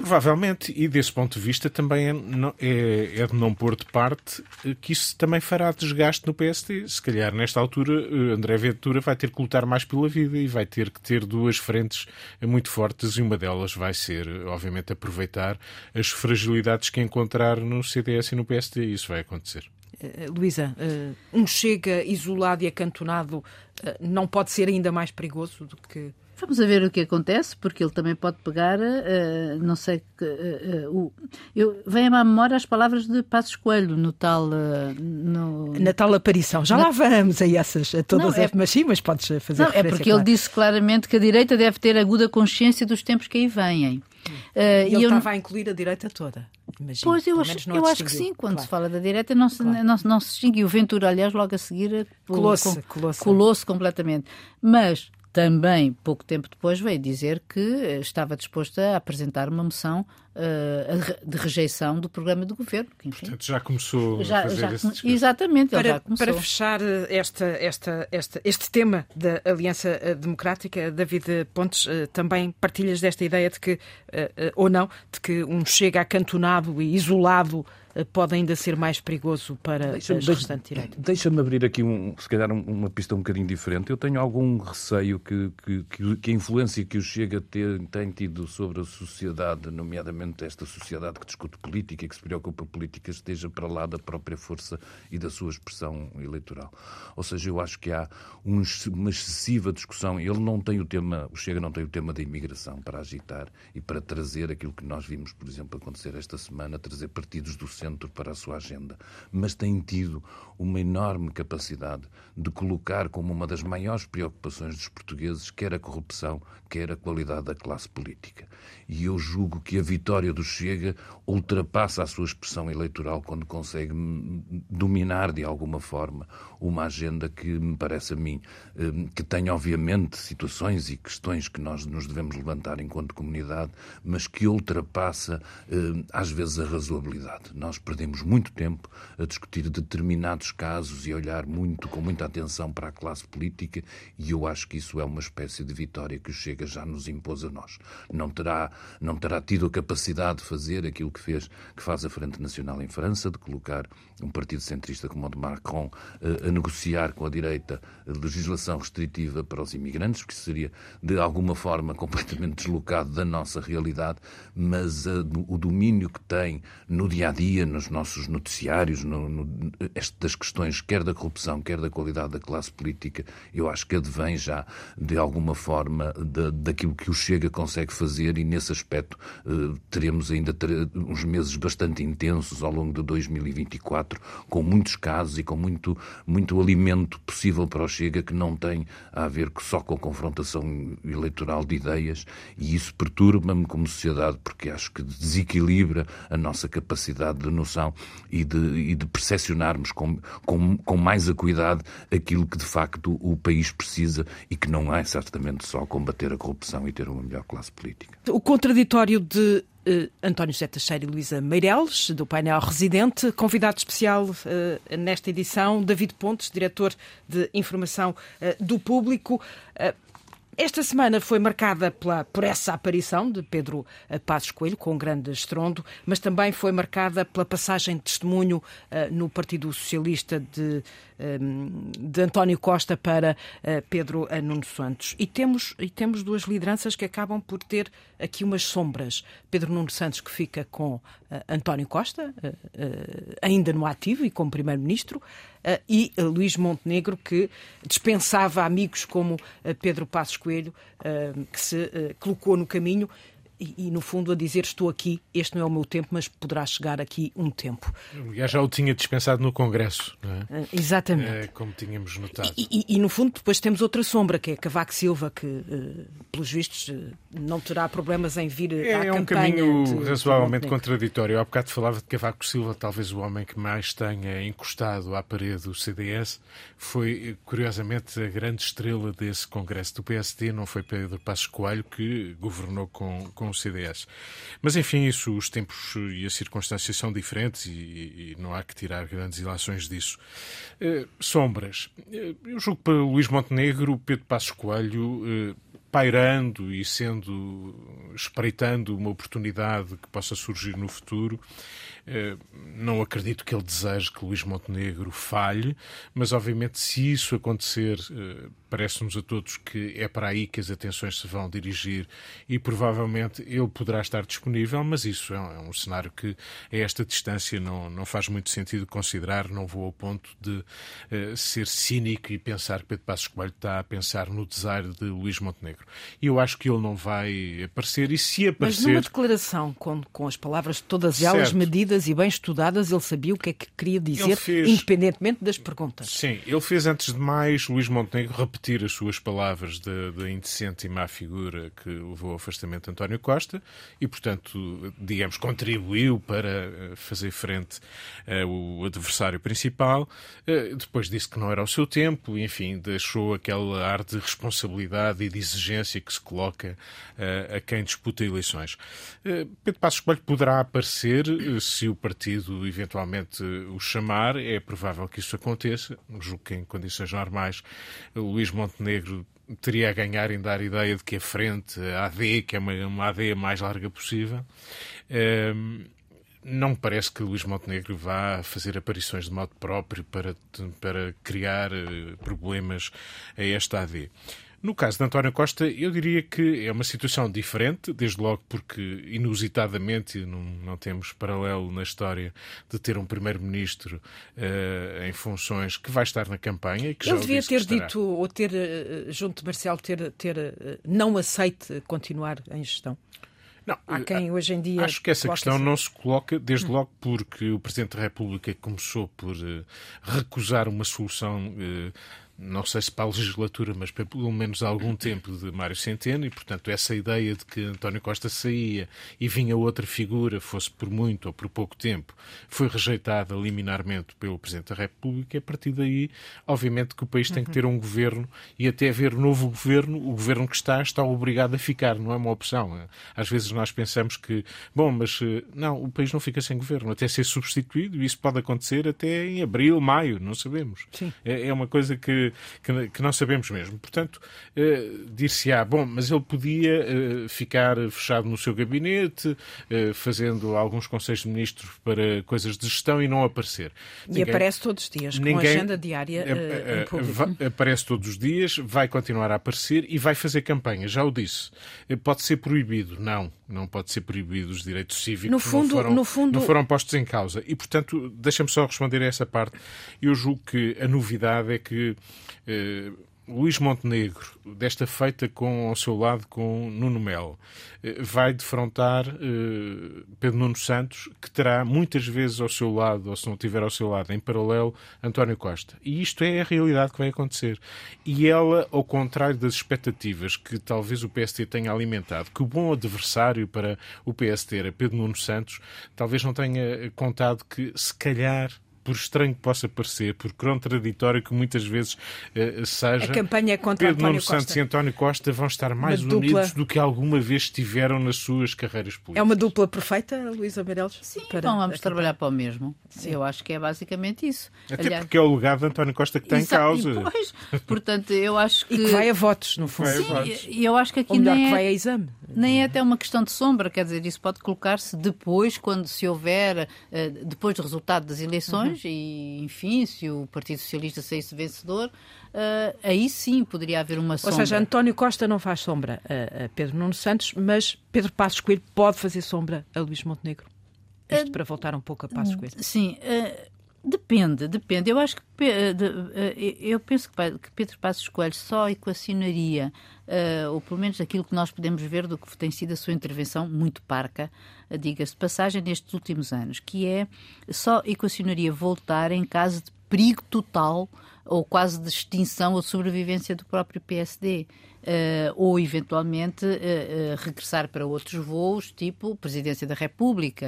[SPEAKER 4] Provavelmente, e desse ponto de vista também é, é, é, de não pôr de parte que isso também fará desgaste no PSD. Se calhar, nesta altura, eh, André Ventura vai ter que lutar mais pela vida e vai ter que ter duas frentes muito fortes e uma delas vai ser, obviamente, aproveitar as fragilidades que encontrar no CDS e no PSD. E isso vai acontecer.
[SPEAKER 1] Uh, Luísa, uh, um chega isolado e acantonado uh, não pode ser ainda mais perigoso do que
[SPEAKER 2] Vamos a ver o que acontece, porque ele também pode pegar, uh, não sei, uh, uh, o, eu, vem à memória as palavras de Passos Coelho no tal... No...
[SPEAKER 1] Na tal aparição. Já Na... lá vamos a essas, a todas não, é... mas sim, mas podes fazer
[SPEAKER 2] Não, é porque claro. ele disse claramente que a direita deve ter aguda consciência dos tempos que aí vêm.
[SPEAKER 1] Uh, e ele estava eu... a incluir a direita toda. Imagino.
[SPEAKER 2] Pois eu, acho, eu acho que sim, quando claro. se fala da direita não se, claro. não, não se distingue. O Ventura, aliás, logo a seguir
[SPEAKER 1] colou-se colou
[SPEAKER 2] colou completamente. Mas também, pouco tempo depois, veio dizer que estava disposto a apresentar uma moção uh, de rejeição do programa do governo. Que,
[SPEAKER 4] enfim, Portanto, já começou já, a fazer já, esse
[SPEAKER 2] Exatamente,
[SPEAKER 1] para,
[SPEAKER 2] começou.
[SPEAKER 1] para fechar eh, esta, esta, esta, este tema da Aliança eh, Democrática, David Pontes, uh, também partilhas desta ideia de que, uh, ou não, de que um chega acantonado e isolado eh, pode ainda ser mais perigoso para deixa, as restantes direitos.
[SPEAKER 3] Deixa-me abrir aqui, um, se calhar, uma pista um bocadinho diferente. Eu tenho algum receio que, que, que a influência que o Chega ter, tem tido sobre a sociedade, nomeadamente esta sociedade que discute política e que se preocupa política, esteja para lá da própria força e da sua expressão eleitoral. Ou seja, eu acho que há um, uma excessiva discussão. Ele não tem o tema, o Chega não tem o tema da imigração para agitar e para trazer aquilo que nós vimos, por exemplo, acontecer esta semana, trazer partidos do centro para a sua agenda, mas tem tido uma enorme capacidade de colocar como uma das maiores preocupações dos portugueses quer a corrupção, quer a qualidade da classe política. E eu julgo que a vitória do Chega ultrapassa a sua expressão eleitoral quando consegue dominar de alguma forma uma agenda que me parece a mim eh, que tem obviamente situações e questões que nós nos devemos levantar enquanto comunidade, mas que ultrapassa eh, às vezes a razoabilidade. Nós perdemos muito tempo a discutir determinados casos e olhar muito, com muita atenção para a classe política, e eu acho que isso é uma espécie de vitória que o Chega já nos impôs a nós. Não terá, não terá tido a capacidade de fazer aquilo que fez, que faz a Frente Nacional em França, de colocar um partido centrista como o de Macron a, a negociar com a direita a legislação restritiva para os imigrantes, porque seria de alguma forma [laughs] completamente deslocado da nossa realidade, mas a, o domínio que tem no dia a dia, nos nossos noticiários, no, no, questões, quer da corrupção, quer da qualidade da classe política, eu acho que advém já, de alguma forma, de, daquilo que o Chega consegue fazer e, nesse aspecto, eh, teremos ainda ter, uns meses bastante intensos ao longo de 2024, com muitos casos e com muito, muito alimento possível para o Chega que não tem a ver só com a confrontação eleitoral de ideias. E isso perturba-me como sociedade porque acho que desequilibra a nossa capacidade de noção e de, e de percepcionarmos com, com, com mais acuidade aquilo que de facto o país precisa e que não é certamente só combater a corrupção e ter uma melhor classe política.
[SPEAKER 1] O contraditório de Uh, António José Teixeira e Luísa Meireles, do painel Residente. Convidado especial uh, nesta edição, David Pontes, diretor de Informação uh, do Público. Esta semana foi marcada pela, por essa aparição de Pedro Passos Coelho, com um grande estrondo, mas também foi marcada pela passagem de testemunho uh, no Partido Socialista de, um, de António Costa para uh, Pedro Nuno Santos. E temos, e temos duas lideranças que acabam por ter aqui umas sombras. Pedro Nuno Santos, que fica com António Costa, ainda no ativo e como Primeiro-Ministro, e Luís Montenegro, que dispensava amigos como Pedro Passos Coelho que se colocou no caminho e, e, no fundo, a dizer: Estou aqui, este não é o meu tempo, mas poderá chegar aqui um tempo.
[SPEAKER 4] Aliás, já o tinha dispensado no Congresso, não é?
[SPEAKER 1] Uh, exatamente.
[SPEAKER 4] É, como tínhamos notado.
[SPEAKER 1] E, e, e, no fundo, depois temos outra sombra, que é Cavaco Silva, que, uh, pelos vistos, uh, não terá problemas em vir
[SPEAKER 4] é,
[SPEAKER 1] à
[SPEAKER 4] é um caminho de, razoavelmente de contraditório. Há bocado falava de Cavaco Silva, talvez o homem que mais tenha encostado à parede do CDS, foi, curiosamente, a grande estrela desse Congresso do PSD, não foi Pedro Passos Coelho, que governou com, com o CDS. Mas, enfim, isso, os tempos e as circunstâncias são diferentes e, e não há que tirar grandes ilações disso. Uh, sombras. Uh, eu julgo para Luís Montenegro, Pedro Passos Coelho. Uh, pairando e sendo espreitando uma oportunidade que possa surgir no futuro, eh, não acredito que ele deseje que Luís Montenegro falhe, mas obviamente se isso acontecer, eh, parece-nos a todos que é para aí que as atenções se vão dirigir e provavelmente ele poderá estar disponível, mas isso é um é cenário que a esta distância não, não faz muito sentido considerar, não vou ao ponto de uh, ser cínico e pensar que Pedro Passos Coelho está a pensar no desaire de Luís Montenegro. E eu acho que ele não vai aparecer e se aparecer...
[SPEAKER 1] Mas numa declaração com, com as palavras todas elas certo. medidas e bem estudadas, ele sabia o que é que queria dizer, fez... independentemente das perguntas.
[SPEAKER 4] Sim, ele fez antes de mais, Luís Montenegro, repetir as suas palavras da indecente e má figura que levou ao afastamento de António Costa e, portanto, digamos, contribuiu para eh, fazer frente ao adversário principal. Eh, depois disse que não era o seu tempo, e, enfim, deixou aquele ar de responsabilidade e de exigência que se coloca eh, a quem disputa eleições. Pedro Passos Coelho poderá aparecer se o partido eventualmente o chamar, é provável que isso aconteça. Julgo que em condições normais Luís Montenegro teria a ganhar em dar a ideia de que a frente, a AD, que é uma, uma AD mais larga possível, ehm, não me parece que Luís Montenegro vá fazer aparições de modo próprio para, para criar eh, problemas a esta AD. No caso de António Costa, eu diria que é uma situação diferente, desde logo porque, inusitadamente, não, não temos paralelo na história de ter um primeiro-ministro uh, em funções que vai estar na campanha. E que
[SPEAKER 1] Ele
[SPEAKER 4] já
[SPEAKER 1] devia ter
[SPEAKER 4] dito,
[SPEAKER 1] ou ter, uh, junto de Marcelo, ter, ter não aceite continuar em gestão. Não, Há quem hoje em dia.
[SPEAKER 4] Acho que essa questão assim. não se coloca, desde hum. logo porque o Presidente da República começou por recusar uma solução não sei se para a legislatura, mas pelo menos há algum tempo de Mário Centeno, e portanto essa ideia de que António Costa saía e vinha outra figura, fosse por muito ou por pouco tempo, foi rejeitada liminarmente pelo Presidente da República, e a partir daí, obviamente que o país tem que ter um governo e até haver novo governo, o governo que está está obrigado a ficar, não é uma opção. Às vezes nós pensamos que, bom, mas eh, não, o país não fica sem governo, até ser substituído, e isso pode acontecer até em abril, maio, não sabemos. É, é uma coisa que que, que não sabemos mesmo. Portanto, eh, dir-se-á, bom, mas ele podia eh, ficar fechado no seu gabinete, eh, fazendo alguns conselhos de ministros para coisas de gestão e não aparecer.
[SPEAKER 1] E Ninguém, aparece todos os dias, com Ninguém, agenda diária em público.
[SPEAKER 4] Aparece todos os dias, vai continuar a aparecer e vai fazer campanha, já o disse. Pode ser proibido? Não, não pode ser proibido. Os direitos cívicos
[SPEAKER 1] no fundo,
[SPEAKER 4] não, foram,
[SPEAKER 1] no fundo...
[SPEAKER 4] não foram postos em causa. E, portanto, deixa-me só responder a essa parte. Eu julgo que a novidade é que Luís Montenegro, desta feita com ao seu lado com Nuno Melo, eh, vai defrontar eh, Pedro Nuno Santos, que terá muitas vezes ao seu lado, ou se não tiver ao seu lado, em paralelo, António Costa. E isto é a realidade que vai acontecer. E ela, ao contrário das expectativas que talvez o PST tenha alimentado, que o bom adversário para o PST era Pedro Nuno Santos, talvez não tenha contado que, se calhar, por estranho que possa parecer, por contraditório que muitas vezes uh, seja,
[SPEAKER 1] a campanha é contra
[SPEAKER 4] Pedro
[SPEAKER 1] António
[SPEAKER 4] Nuno Santos e António Costa vão estar mais uma unidos dupla... do que alguma vez estiveram nas suas carreiras políticas.
[SPEAKER 1] É uma dupla perfeita, Luísa Meirelles?
[SPEAKER 2] Sim, para então vamos trabalhar para o mesmo. Sim. Eu acho que é basicamente isso.
[SPEAKER 4] Até Aliás... porque é o legado de António Costa que tem em causa.
[SPEAKER 2] Pois, portanto, eu acho que...
[SPEAKER 1] E que vai a votos, no fundo.
[SPEAKER 2] Sim, eu acho que aqui
[SPEAKER 1] Ou melhor,
[SPEAKER 2] nem
[SPEAKER 1] é...
[SPEAKER 2] que
[SPEAKER 1] vai a exame.
[SPEAKER 2] Nem é até uma questão de sombra, quer dizer, isso pode colocar-se depois, quando se houver, eh, depois do resultado das eleições, uhum. E enfim, se o Partido Socialista saísse vencedor, uh, aí sim poderia haver uma sombra.
[SPEAKER 1] Ou seja, António Costa não faz sombra a, a Pedro Nuno Santos, mas Pedro Passos Coelho pode fazer sombra a Luís Montenegro. Isto uh, para voltar um pouco a Passos Coelho.
[SPEAKER 2] Sim. Uh, Depende, depende. Eu acho que eu penso que Pedro Passos Coelho só equacionaria, ou pelo menos aquilo que nós podemos ver do que tem sido a sua intervenção muito parca, diga-se de passagem, nestes últimos anos, que é só equacionaria voltar em caso de perigo total ou quase de extinção ou de sobrevivência do próprio PSD. Uh, ou eventualmente uh, uh, regressar para outros voos, tipo Presidência da República,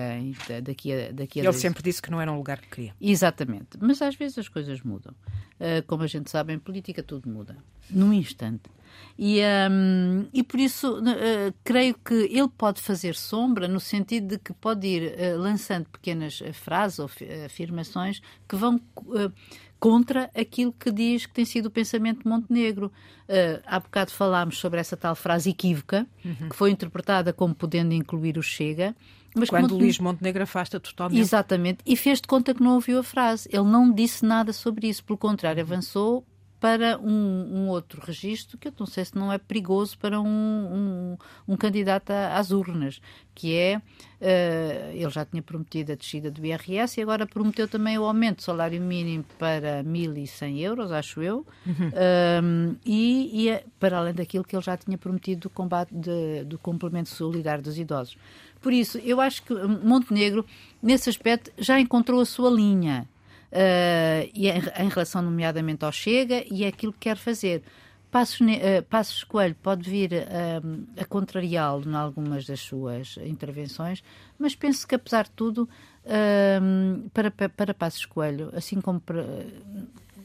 [SPEAKER 2] daqui a, daqui a
[SPEAKER 1] Ele sempre disse que não era um lugar que queria.
[SPEAKER 2] Exatamente, mas às vezes as coisas mudam. como a gente sabe, em política tudo muda, num instante. E, um, e por isso uh, creio que ele pode fazer sombra no sentido de que pode ir uh, lançando pequenas uh, frases ou afirmações que vão contra aquilo que diz que tem sido o pensamento de Montenegro. há bocado falámos sobre essa tal frase equívoca, uhum. que foi interpretada como podendo incluir o Chega.
[SPEAKER 1] Mas Quando Montenegro... Luís Montenegro afasta totalmente.
[SPEAKER 2] Exatamente. E fez de conta que não ouviu a frase. Ele não disse nada sobre isso. Pelo contrário, avançou para um, um, outro registro que eu não sei se não é perigoso para um, um, um candidato às urnas, que é, uh, ele já tinha prometido a descida do IRS e agora prometeu também o aumento do salário mínimo para 1.100 euros, acho eu, uhum. um, e, e, é para além daquilo que ele já tinha prometido do combate de, do complemento solidário dos idosos. Por isso, eu acho que Montenegro, nesse aspecto, já encontrou a sua linha uh, e em, em, relação nomeadamente ao Chega e é aquilo que quer fazer. Passos, uh, Passos Coelho pode vir uh, a contrariá-lo em algumas das suas intervenções, mas penso que, apesar de tudo, uh, para, para Passos Coelho, assim como para,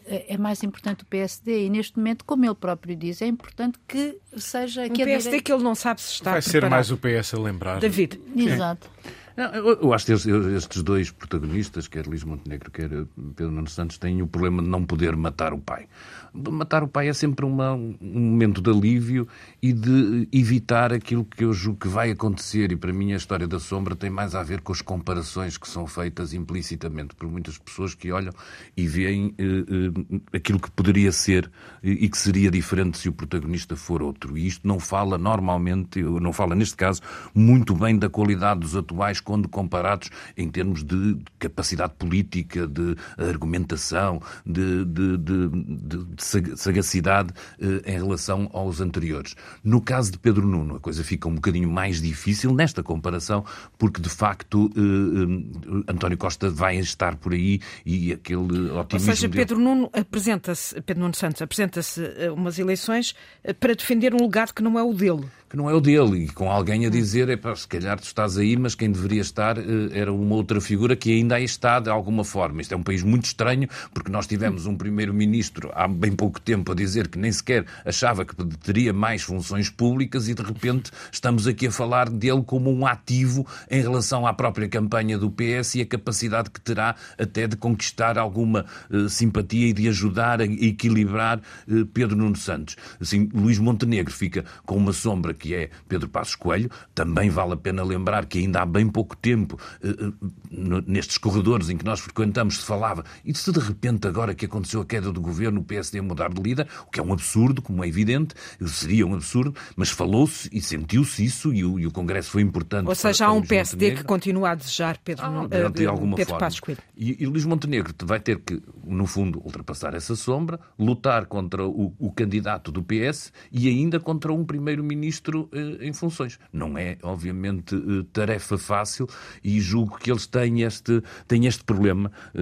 [SPEAKER 2] é mais importante o PSD e neste momento, como ele próprio diz, é importante que seja
[SPEAKER 1] um que PSD direita... que ele não sabe se está
[SPEAKER 4] Vai preparado. ser mais o PS a lembrar.
[SPEAKER 1] David.
[SPEAKER 2] Exato.
[SPEAKER 3] Eu acho que estes dois protagonistas, quer Luís Montenegro, quer Pedro Nuno Santos, têm o problema de não poder matar o pai. Matar o pai é sempre uma, um momento de alívio e de evitar aquilo que eu julgo que vai acontecer. E para mim a história da sombra tem mais a ver com as comparações que são feitas implicitamente por muitas pessoas que olham e veem eh, eh, aquilo que poderia ser e que seria diferente se o protagonista for outro. E isto não fala normalmente, não fala neste caso, muito bem da qualidade dos atuais quando comparados em termos de capacidade política, de argumentação, de, de, de, de sagacidade eh, em relação aos anteriores. No caso de Pedro Nuno, a coisa fica um bocadinho mais difícil nesta comparação, porque de facto eh, eh, António Costa vai estar por aí e aquele otimismo.
[SPEAKER 1] Ou seja, Pedro. Nuno apresenta-se, Pedro Nuno Santos apresenta-se umas eleições para defender um legado que não é o dele
[SPEAKER 3] que não é o dele, e com alguém a dizer, é se calhar tu estás aí, mas quem deveria estar eh, era uma outra figura que ainda aí está de alguma forma. Isto é um país muito estranho, porque nós tivemos um primeiro-ministro há bem pouco tempo a dizer que nem sequer achava que teria mais funções públicas e de repente estamos aqui a falar dele como um ativo em relação à própria campanha do PS e a capacidade que terá até de conquistar alguma uh, simpatia e de ajudar a equilibrar uh, Pedro Nuno Santos. Assim, Luís Montenegro fica com uma sombra que é Pedro Passos Coelho. Também vale a pena lembrar que ainda há bem pouco tempo, eh, eh, nestes corredores em que nós frequentamos, se falava, e se de repente, agora que aconteceu a queda do governo, o PSD mudar de líder, o que é um absurdo, como é evidente, seria um absurdo, mas falou-se e sentiu-se isso e o, e o, Congresso foi importante.
[SPEAKER 1] Ou seja, há um PSD que continua a desejar Pedro, ah, de uh, alguma Pedro forma. Passos Coelho.
[SPEAKER 3] E, e Luís Montenegro vai ter que, no fundo, ultrapassar essa sombra, lutar contra o, o candidato do PS e ainda contra um primeiro-ministro ministro eh, em funções. Não é, obviamente, eh, tarefa fácil e julgo que eles têm este, têm este problema eh,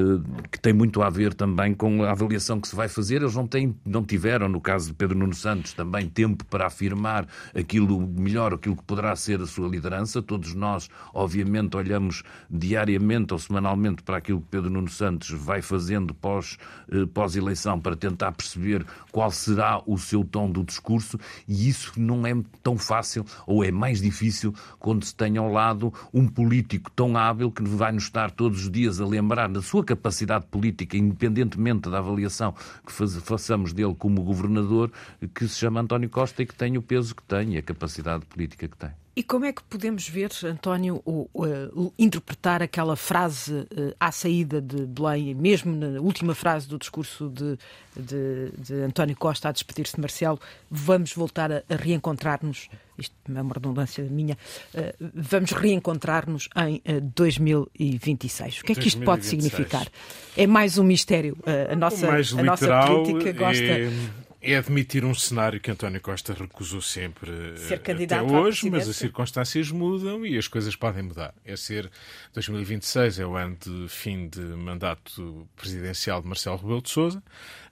[SPEAKER 3] que tem muito a ver também com a avaliação que se vai fazer. Eles não, têm, não tiveram, no caso de Pedro Nuno Santos, também tempo para afirmar aquilo melhor, aquilo que poderá ser a sua liderança. Todos nós, obviamente, olhamos diariamente ou semanalmente para aquilo que Pedro Nuno Santos vai fazendo pós, pós-eleição para tentar perceber qual será o seu tom do discurso e isso não é tão tão fácil ou é mais difícil quando se tem ao lado um político tão hábil que vai nos estar todos os dias a lembrar da sua capacidade política, independentemente da avaliação que façamos dele como governador, que se chama António Costa e que tem o peso que tem e a capacidade política que tem.
[SPEAKER 1] E como é que podemos ver, António, o, o, interpretar aquela frase uh, à saída de Belém, mesmo na última frase do discurso de, de, de António Costa a despedir-se de Marcelo, vamos voltar a, a reencontrar-nos, isto é uma redundância minha, uh, vamos reencontrar-nos em uh, eh, 2026. O que é que isto 2026. pode significar? É mais um mistério. a nossa, a nossa política gosta. É
[SPEAKER 4] é admitir um cenário que António Costa recusou sempre ser candidato até hoje, mas as circunstâncias mudam e as coisas podem mudar. É ser 2026 é o ano de fim de mandato presidencial de Marcelo Rebelo de Sousa.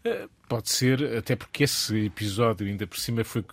[SPEAKER 4] Eh, pode ser, até porque esse episódio ainda por cima foi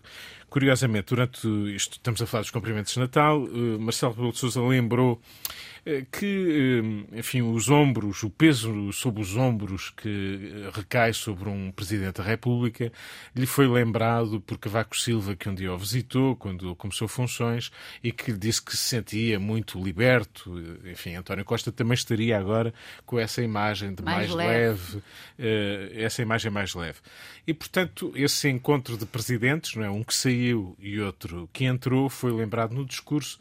[SPEAKER 4] curiosamente durante isto estamos a falar dos cumprimentos de Natal, eh, Marcelo Rebelo de Sousa lembrou eh, que, eh, enfim, os ombros, o peso sobre os ombros que eh, recai sobre um Presidente da República, lhe foi lembrado por Cavaco Silva, que um dia o visitou, quando começou funções, e que lhe disse que se sentia muito liberto. Enfim, António Costa também estaria agora com essa imagem de mais, mais leve, leve essa imagem mais leve. E, portanto, esse encontro de presidentes, não é? um que saiu e outro que entrou, foi lembrado no discurso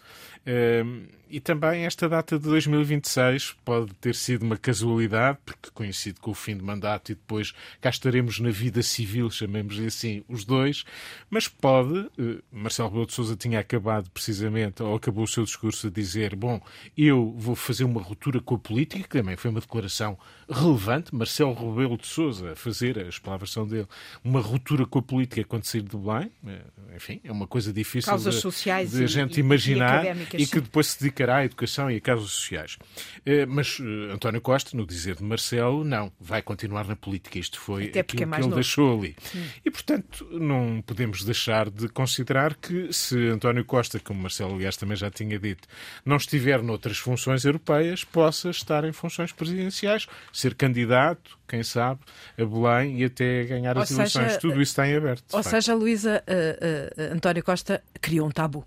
[SPEAKER 4] e também esta data de 2026 pode ter sido uma casualidade, porque coincide com o fim de mandato e depois cá estaremos na vida civil, chamemos-lhe assim, os dois, mas pode, eh, Marcelo Rebelo de Sousa tinha acabado precisamente, ou acabou o seu discurso a dizer, bom, eu vou fazer uma ruptura com a política, que também foi uma declaração relevante, Marcelo Rebelo de Sousa a fazer, as palavras são dele, uma ruptura com a política quando sair de Belém, eh, enfim, é uma coisa difícil
[SPEAKER 1] Causas
[SPEAKER 4] de,
[SPEAKER 1] sociais
[SPEAKER 4] de a gente
[SPEAKER 1] e,
[SPEAKER 4] imaginar.
[SPEAKER 1] e,
[SPEAKER 4] e que depois se dedica dedicará à educação e a causas sociais. Eh, mas eh, António Costa, no dizer de Marcelo, não, vai continuar na política. Isto foi Até aquilo é que ele novo. deixou ali. Sim. E, portanto, não podemos deixar de considerar que se António Costa, como Marcelo, aliás, também já tinha dito, não estiver noutras funções europeias, possa estar em funções presidenciais, ser candidato, quem sabe, a Belém e até ganhar ou as seja, eleições. Tudo isso está em aberto.
[SPEAKER 1] Ou seja, Luísa, uh, uh, António Costa criou um tabu.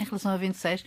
[SPEAKER 2] Em relação a 26,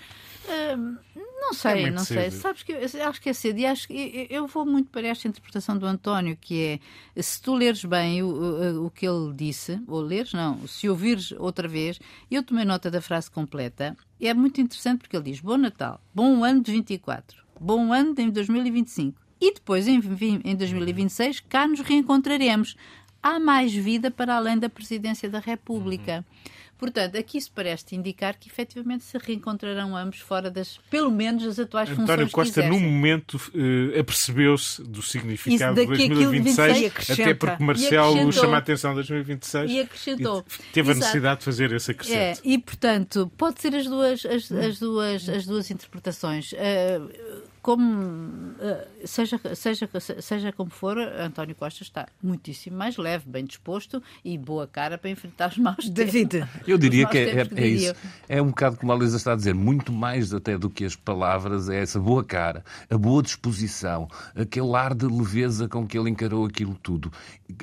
[SPEAKER 2] não sei, é não sei. Sabes que eu, acho que é cedo e acho que eu, vou muito para esta interpretação do António, que é se tu leres bem o, o, o que ele disse, ou leres, não, se ouvires outra vez, eu tomei nota da frase completa, é muito interessante porque ele diz: Bom Natal, bom ano de 24, bom ano de 2025. E depois, em, em 2026, cá nos reencontraremos. Há mais vida para além da presidência da República. Uhum. Portanto, aqui se parece indicar que efetivamente se reencontrarão ambos fora das, pelo menos, as atuais
[SPEAKER 4] António
[SPEAKER 2] funções
[SPEAKER 4] Costa,
[SPEAKER 2] que
[SPEAKER 4] no momento, uh, apercebeu-se do significado de 2026, até porque Marcelo chama a atenção a 2026
[SPEAKER 2] e acrescentou.
[SPEAKER 4] E teve Exato. a necessidade de fazer esse acrescento. É,
[SPEAKER 2] e, portanto, pode ser as duas, as, as duas, as duas interpretações. Uh, como eh, seja, seja, seja como for, António Costa está muitíssimo mais leve, bem disposto e boa cara para enfrentar os maus
[SPEAKER 1] David.
[SPEAKER 2] tempos.
[SPEAKER 3] Eu diria que é, é, é isso. É um bocado como a Lisa está a dizer, muito mais até do que as palavras, é essa boa cara, a boa disposição, aquele ar de leveza com que ele encarou aquilo tudo,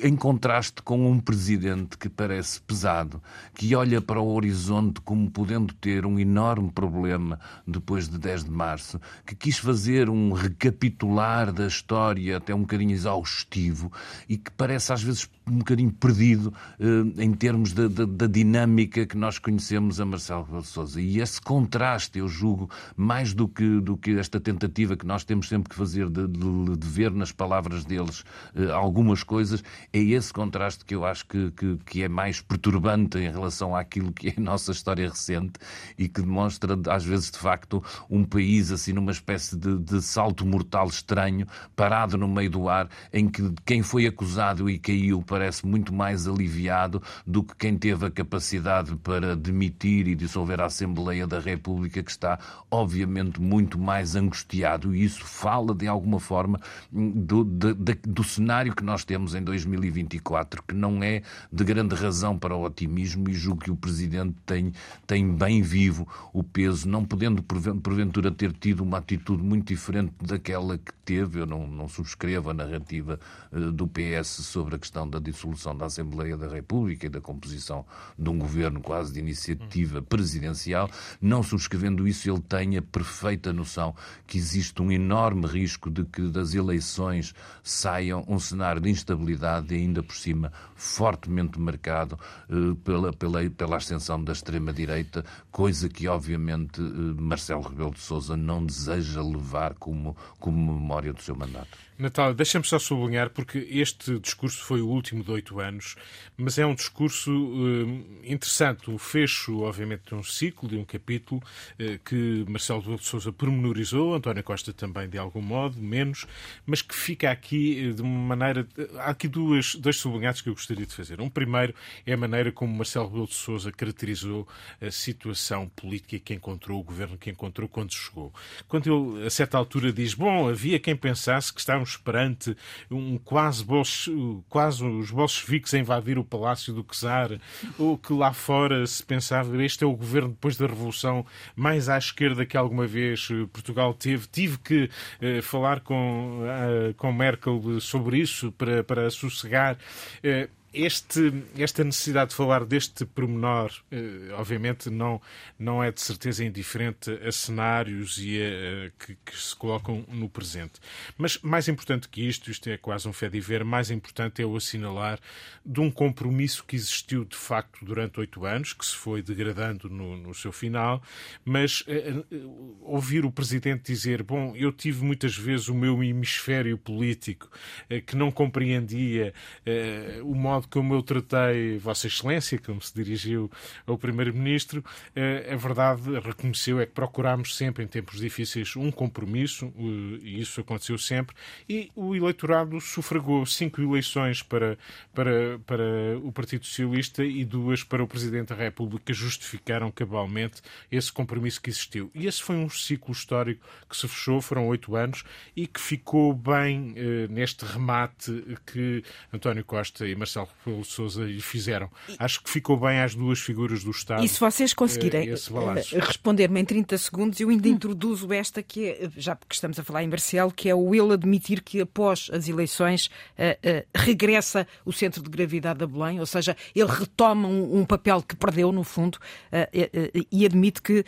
[SPEAKER 3] em contraste com um presidente que parece pesado, que olha para o horizonte como podendo ter um enorme problema depois de 10 de março, que quis fazer fazer um recapitular da história até um bocadinho exaustivo e que parece às vezes um bocadinho perdido eh, em termos da, da, da, dinâmica que nós conhecemos a Marcelo Sousa. E esse contraste, eu julgo, mais do que, do que esta tentativa que nós temos sempre que fazer de, de, de ver nas palavras deles eh, algumas coisas, é esse contraste que eu acho que, que, que, é mais perturbante em relação àquilo que é a nossa história recente e que demonstra, às vezes, de facto, um país assim numa espécie de, de salto mortal estranho, parado no meio do ar, em que quem foi acusado e caiu parece muito mais aliviado do que quem teve a capacidade para demitir e dissolver a Assembleia da República, que está, obviamente, muito mais angustiado. E isso fala, de alguma forma, do, do, do cenário que nós temos em 2024, que não é de grande razão para o otimismo, e julgo que o Presidente tem, tem bem vivo o peso, não podendo, porventura, ter tido uma atitude muito diferente daquela que teve. Eu não, não subscrevo a narrativa uh, do PS sobre a questão da dissolução da Assembleia da República e da composição de um governo quase de iniciativa presidencial. Não subscrevendo isso, ele tem a perfeita noção que existe um enorme risco de que das eleições saiam um cenário de instabilidade e ainda por cima fortemente marcado uh, pela, pela, pela ascensão da extrema-direita, coisa que obviamente uh, Marcelo Rebelo de Sousa não deseja levar como, como memória do seu mandato.
[SPEAKER 4] Natália, deixa-me só sublinhar, porque este discurso foi o último de oito anos, mas é um discurso uh, interessante, o fecho, obviamente, de um ciclo, de um capítulo, uh, que Marcelo de Souza pormenorizou, António Costa também, de algum modo, menos, mas que fica aqui uh, de uma maneira. Há aqui duas, dois sublinhados que eu gostaria de fazer. Um primeiro é a maneira como Marcelo de Souza caracterizou a situação política que encontrou, o governo que encontrou quando chegou. Quando ele, a certa altura, diz: Bom, havia quem pensasse que estávamos perante um quase, quase os bolcheviques a invadir o Palácio do Czar, ou que lá fora se pensava este é o governo depois da Revolução mais à esquerda que alguma vez eh, Portugal teve. Tive que uh, falar com, uh, com Merkel sobre isso para, para sossegar. Uh, este, esta necessidade de falar deste pormenor, eh, obviamente, não, não é de certeza indiferente a cenários e a, a, que, que, se colocam no presente. Mas mais importante que isto, isto é quase um fé de ver, mais importante é o assinalar de um compromisso que existiu de facto durante oito anos, que se foi degradando no, no seu final, mas eh, eh, ouvir o Presidente dizer: Bom, eu tive muitas vezes o meu hemisfério político que não compreendia o modo modo como eu tratei Vossa Excelência, como se dirigiu ao Primeiro-Ministro, eh, a verdade reconheceu é que procurámos sempre, em tempos difíceis, um compromisso, e isso aconteceu sempre, e o eleitorado sufragou cinco eleições para, para, para o Partido Socialista e duas para o Presidente da República, justificaram cabalmente esse compromisso que existiu. E esse foi um ciclo histórico que se fechou, foram oito anos, e que ficou bem eh, neste remate que António Costa e Marcelo Rebelo Sousa lhe fizeram. Acho que ficou bem às duas figuras do Estado.
[SPEAKER 1] E se vocês conseguirem eh, eh, responder-me em 30 segundos, eu ainda hum. introduzo esta que é, já porque estamos a falar em Marcelo, que é o ele admitir que após as eleições uh, uh, regressa o centro de gravidade da Belém, ou seja, ele retoma um, um papel que perdeu, no fundo, uh, e admite que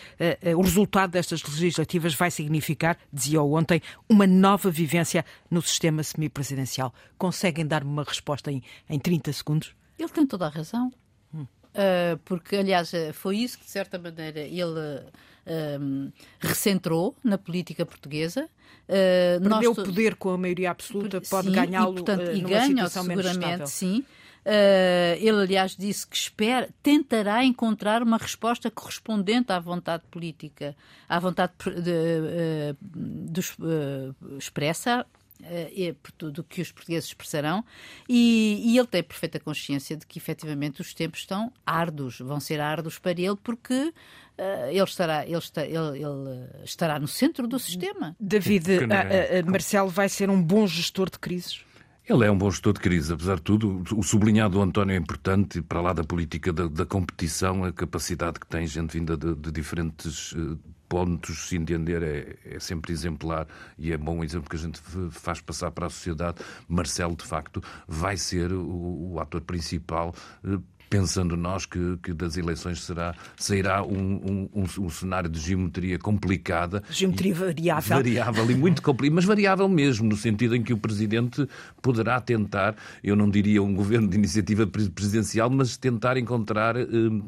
[SPEAKER 1] o resultado destas legislativas vai significar, dizia ontem, uma nova vivência no sistema semipresidencial. Conseguem dar-me uma resposta em, em 30 segundos?
[SPEAKER 2] Ele tem toda a razão. Hum. Uh, porque, aliás, eh, foi isso que, de certa maneira, ele uh, recentrou na política portuguesa.
[SPEAKER 1] Uh, Perdeu o poder com a maioria absoluta, pode ganhá-lo
[SPEAKER 2] e, portanto, e ganha seguramente, sim. Uh, ele, aliás, disse que espera, tentará encontrar uma resposta correspondente à vontade política, à vontade de, uh, de, uh, expressa é do que os portugueses expressarão, e, e, ele tem perfeita consciência de que efetivamente os tempos estão árduos, vão ser árduos para ele, porque uh, ele, estará, ele, está, ele, ele, estará no centro do sistema.
[SPEAKER 1] David, é? Marcelo vai ser um bom gestor de crises?
[SPEAKER 3] Ele é um bom gestor de crise, apesar de tudo. O sublinhado do António é importante, para lá da política da, da competição, a capacidade que tem gente vinda de, de diferentes pontos, se entender, é, é, sempre exemplar e é bom exemplo que a gente faz passar para a sociedade. Marcelo, de facto, vai ser o, o ator principal uh, pensando nós que, que das eleições será, sairá um, um, um, um cenário de geometria complicada.
[SPEAKER 1] Geometria variável.
[SPEAKER 3] Variável e muito complicada, mas variável mesmo, no sentido em que o Presidente poderá tentar, eu não diria um governo de iniciativa presidencial, mas tentar encontrar eh,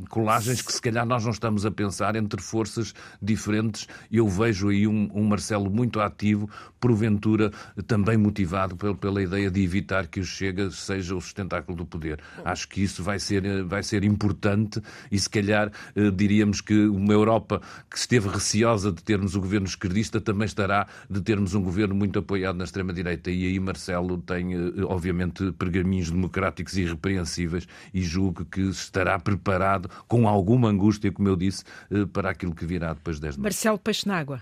[SPEAKER 3] colagens que se calhar nós não estamos a pensar entre forças diferentes. Eu vejo aí um, um Marcelo muito ativo, porventura também motivado pela, pela ideia de evitar que o Chega seja o sustentáculo do poder. Acho que isso vai ser vai ser importante e se calhar eh, diríamos que uma Europa que esteve receosa de termos o governo esquerdista também estará de termos um governo muito apoiado na extrema-direita. E aí Marcelo tem, eh, obviamente, pergaminhos democráticos irrepreensíveis e julgo que estará preparado com alguma angústia, como eu disse, eh, para aquilo que virá depois de 10 de
[SPEAKER 1] Marcelo Peixe na Água.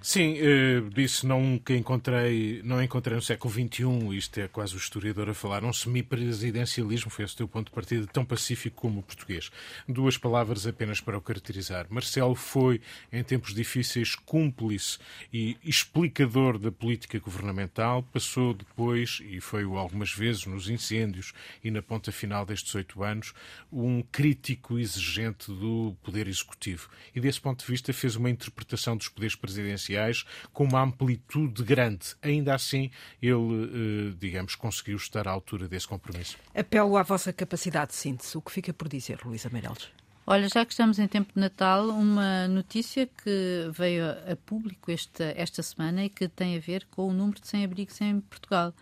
[SPEAKER 4] Sim, uh, disse nunca encontrei, não encontrei no século XXI, isto é quase o historiador a falar, um semipresidencialismo, foi esse o teu ponto de partida, tão pacífico como o português. Duas palavras apenas para o caracterizar. Marcelo foi, em tempos difíceis, cúmplice e explicador da política governamental, passou depois, e foi-o algumas vezes nos incêndios e na ponta final destes oito anos, um crítico exigente do poder executivo. E desse ponto de vista fez uma interpretação dos poderes presidenciais presidenciais com uma amplitude grande. Ainda assim, ele, eh, digamos, conseguiu estar à altura desse compromisso.
[SPEAKER 1] Apelo à vossa capacidade de síntese. O que fica por dizer, Luísa Meireles?
[SPEAKER 2] Olha, já que estamos em tempo de Natal, uma notícia que veio a público esta, esta semana e que tem a ver com o número de sem-abrigos em Portugal.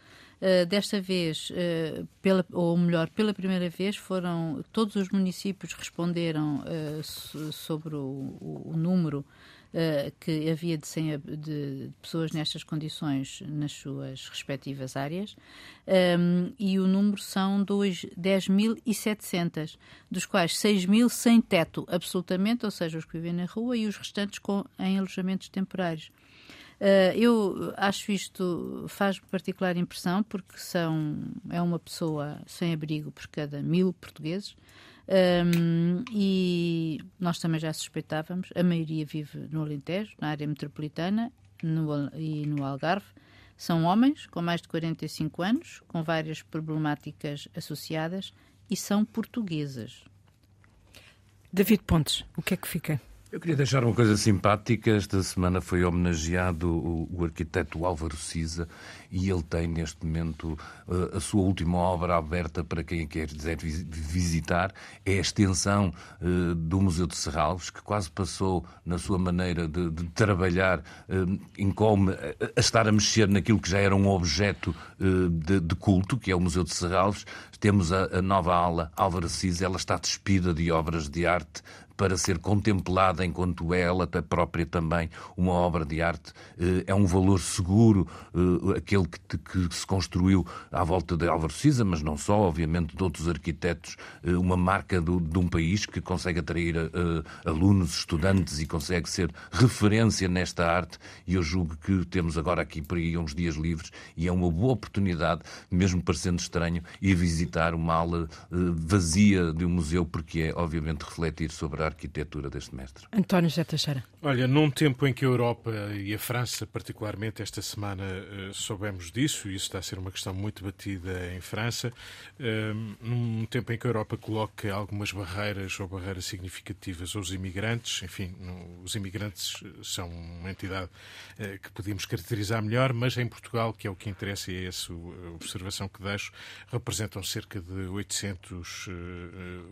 [SPEAKER 2] Uh, desta vez, uh, pela, ou melhor, pela primeira vez, foram todos os municípios responderam uh, sobre o, o, o número uh, que havia de, 100, de, pessoas nestas condições nas suas respectivas áreas, um, e o número são 10.700, dos quais 6.000 sem teto, absolutamente, ou seja, os que vivem na rua, e os restantes com, em alojamentos temporários. Uh, eu acho isto faz particular impressão porque são é uma pessoa sem abrigo por cada mil portugueses um, e nós também já suspeitávamos, a maioria vive no Alentejo, na área metropolitana no, e no Algarve. São homens com mais de 45 anos, com várias problemáticas associadas e são portuguesas.
[SPEAKER 1] David Pontes, o que é que fica?
[SPEAKER 3] Eu queria deixar uma coisa simpática. Esta semana foi homenageado o, o arquiteto Álvaro Siza e ele tem neste momento uh, a sua última obra aberta para quem quer quiser visitar. É a extensão uh, do Museu de Serralves, que quase passou na sua maneira de, de trabalhar uh, a, a, estar a mexer naquilo que já era um objeto de, de, culto, que é o Museu de Serralves. Temos a, a nova ala Álvaro Siza, ela está despida de obras de arte para ser contemplada enquanto ela própria também uma obra de arte. Eh, é um valor seguro, eh, aquele que, se construiu à volta de Álvaro Siza, mas não só, obviamente, de outros arquitetos, eh, uma marca de um país que consegue atrair alunos, estudantes e consegue ser referência nesta arte. E eu julgo que temos agora aqui por aí uns dias livres e é uma boa oportunidade, mesmo parecendo estranho, ir visitar uma aula vazia de um museu, porque é, obviamente, refletir sobre a arquitetura deste mestre.
[SPEAKER 1] António José Teixeira.
[SPEAKER 4] Olha, num tempo em que a Europa e a França, particularmente esta semana, uh, soubemos disso, e isso está a ser uma questão muito batida em França, uh, num tempo em que a Europa coloca algumas barreiras ou barreiras significativas aos imigrantes, enfim, os imigrantes são uma entidade que podíamos caracterizar melhor, mas em Portugal, que é o que interessa e é essa a observação que deixo, representam cerca de 800,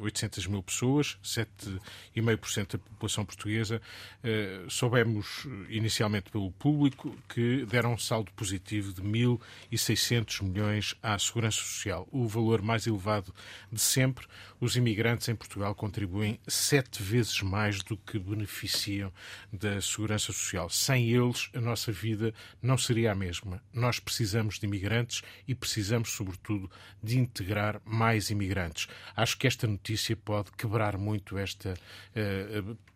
[SPEAKER 4] 800 mil pessoas, 7 1,5% da população portuguesa, eh, soubemos inicialmente pelo público que deram um saldo positivo de 1.600 milhões à Segurança Social, o valor mais elevado de sempre. Os imigrantes em Portugal contribuem sete vezes mais do que beneficiam da Segurança Social. Sem eles, a nossa vida não seria a mesma. Nós precisamos de imigrantes e precisamos, sobretudo, de integrar mais imigrantes. Acho que esta notícia pode quebrar muito esta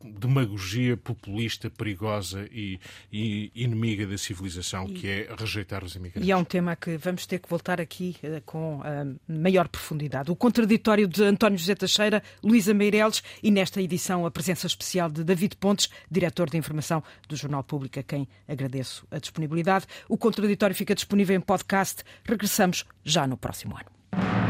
[SPEAKER 4] demagogia populista, perigosa e, e, inimiga da civilização, e, que é rejeitar os imigrantes.
[SPEAKER 1] E é um tema que vamos ter que voltar aqui uh, com maior profundidade. O contraditório de António José Teixeira, Luísa Meireles e nesta edição a presença especial de David Pontes, diretor de informação do Jornal Público, a quem agradeço a disponibilidade. O contraditório fica disponível em podcast. Regressamos já no próximo ano.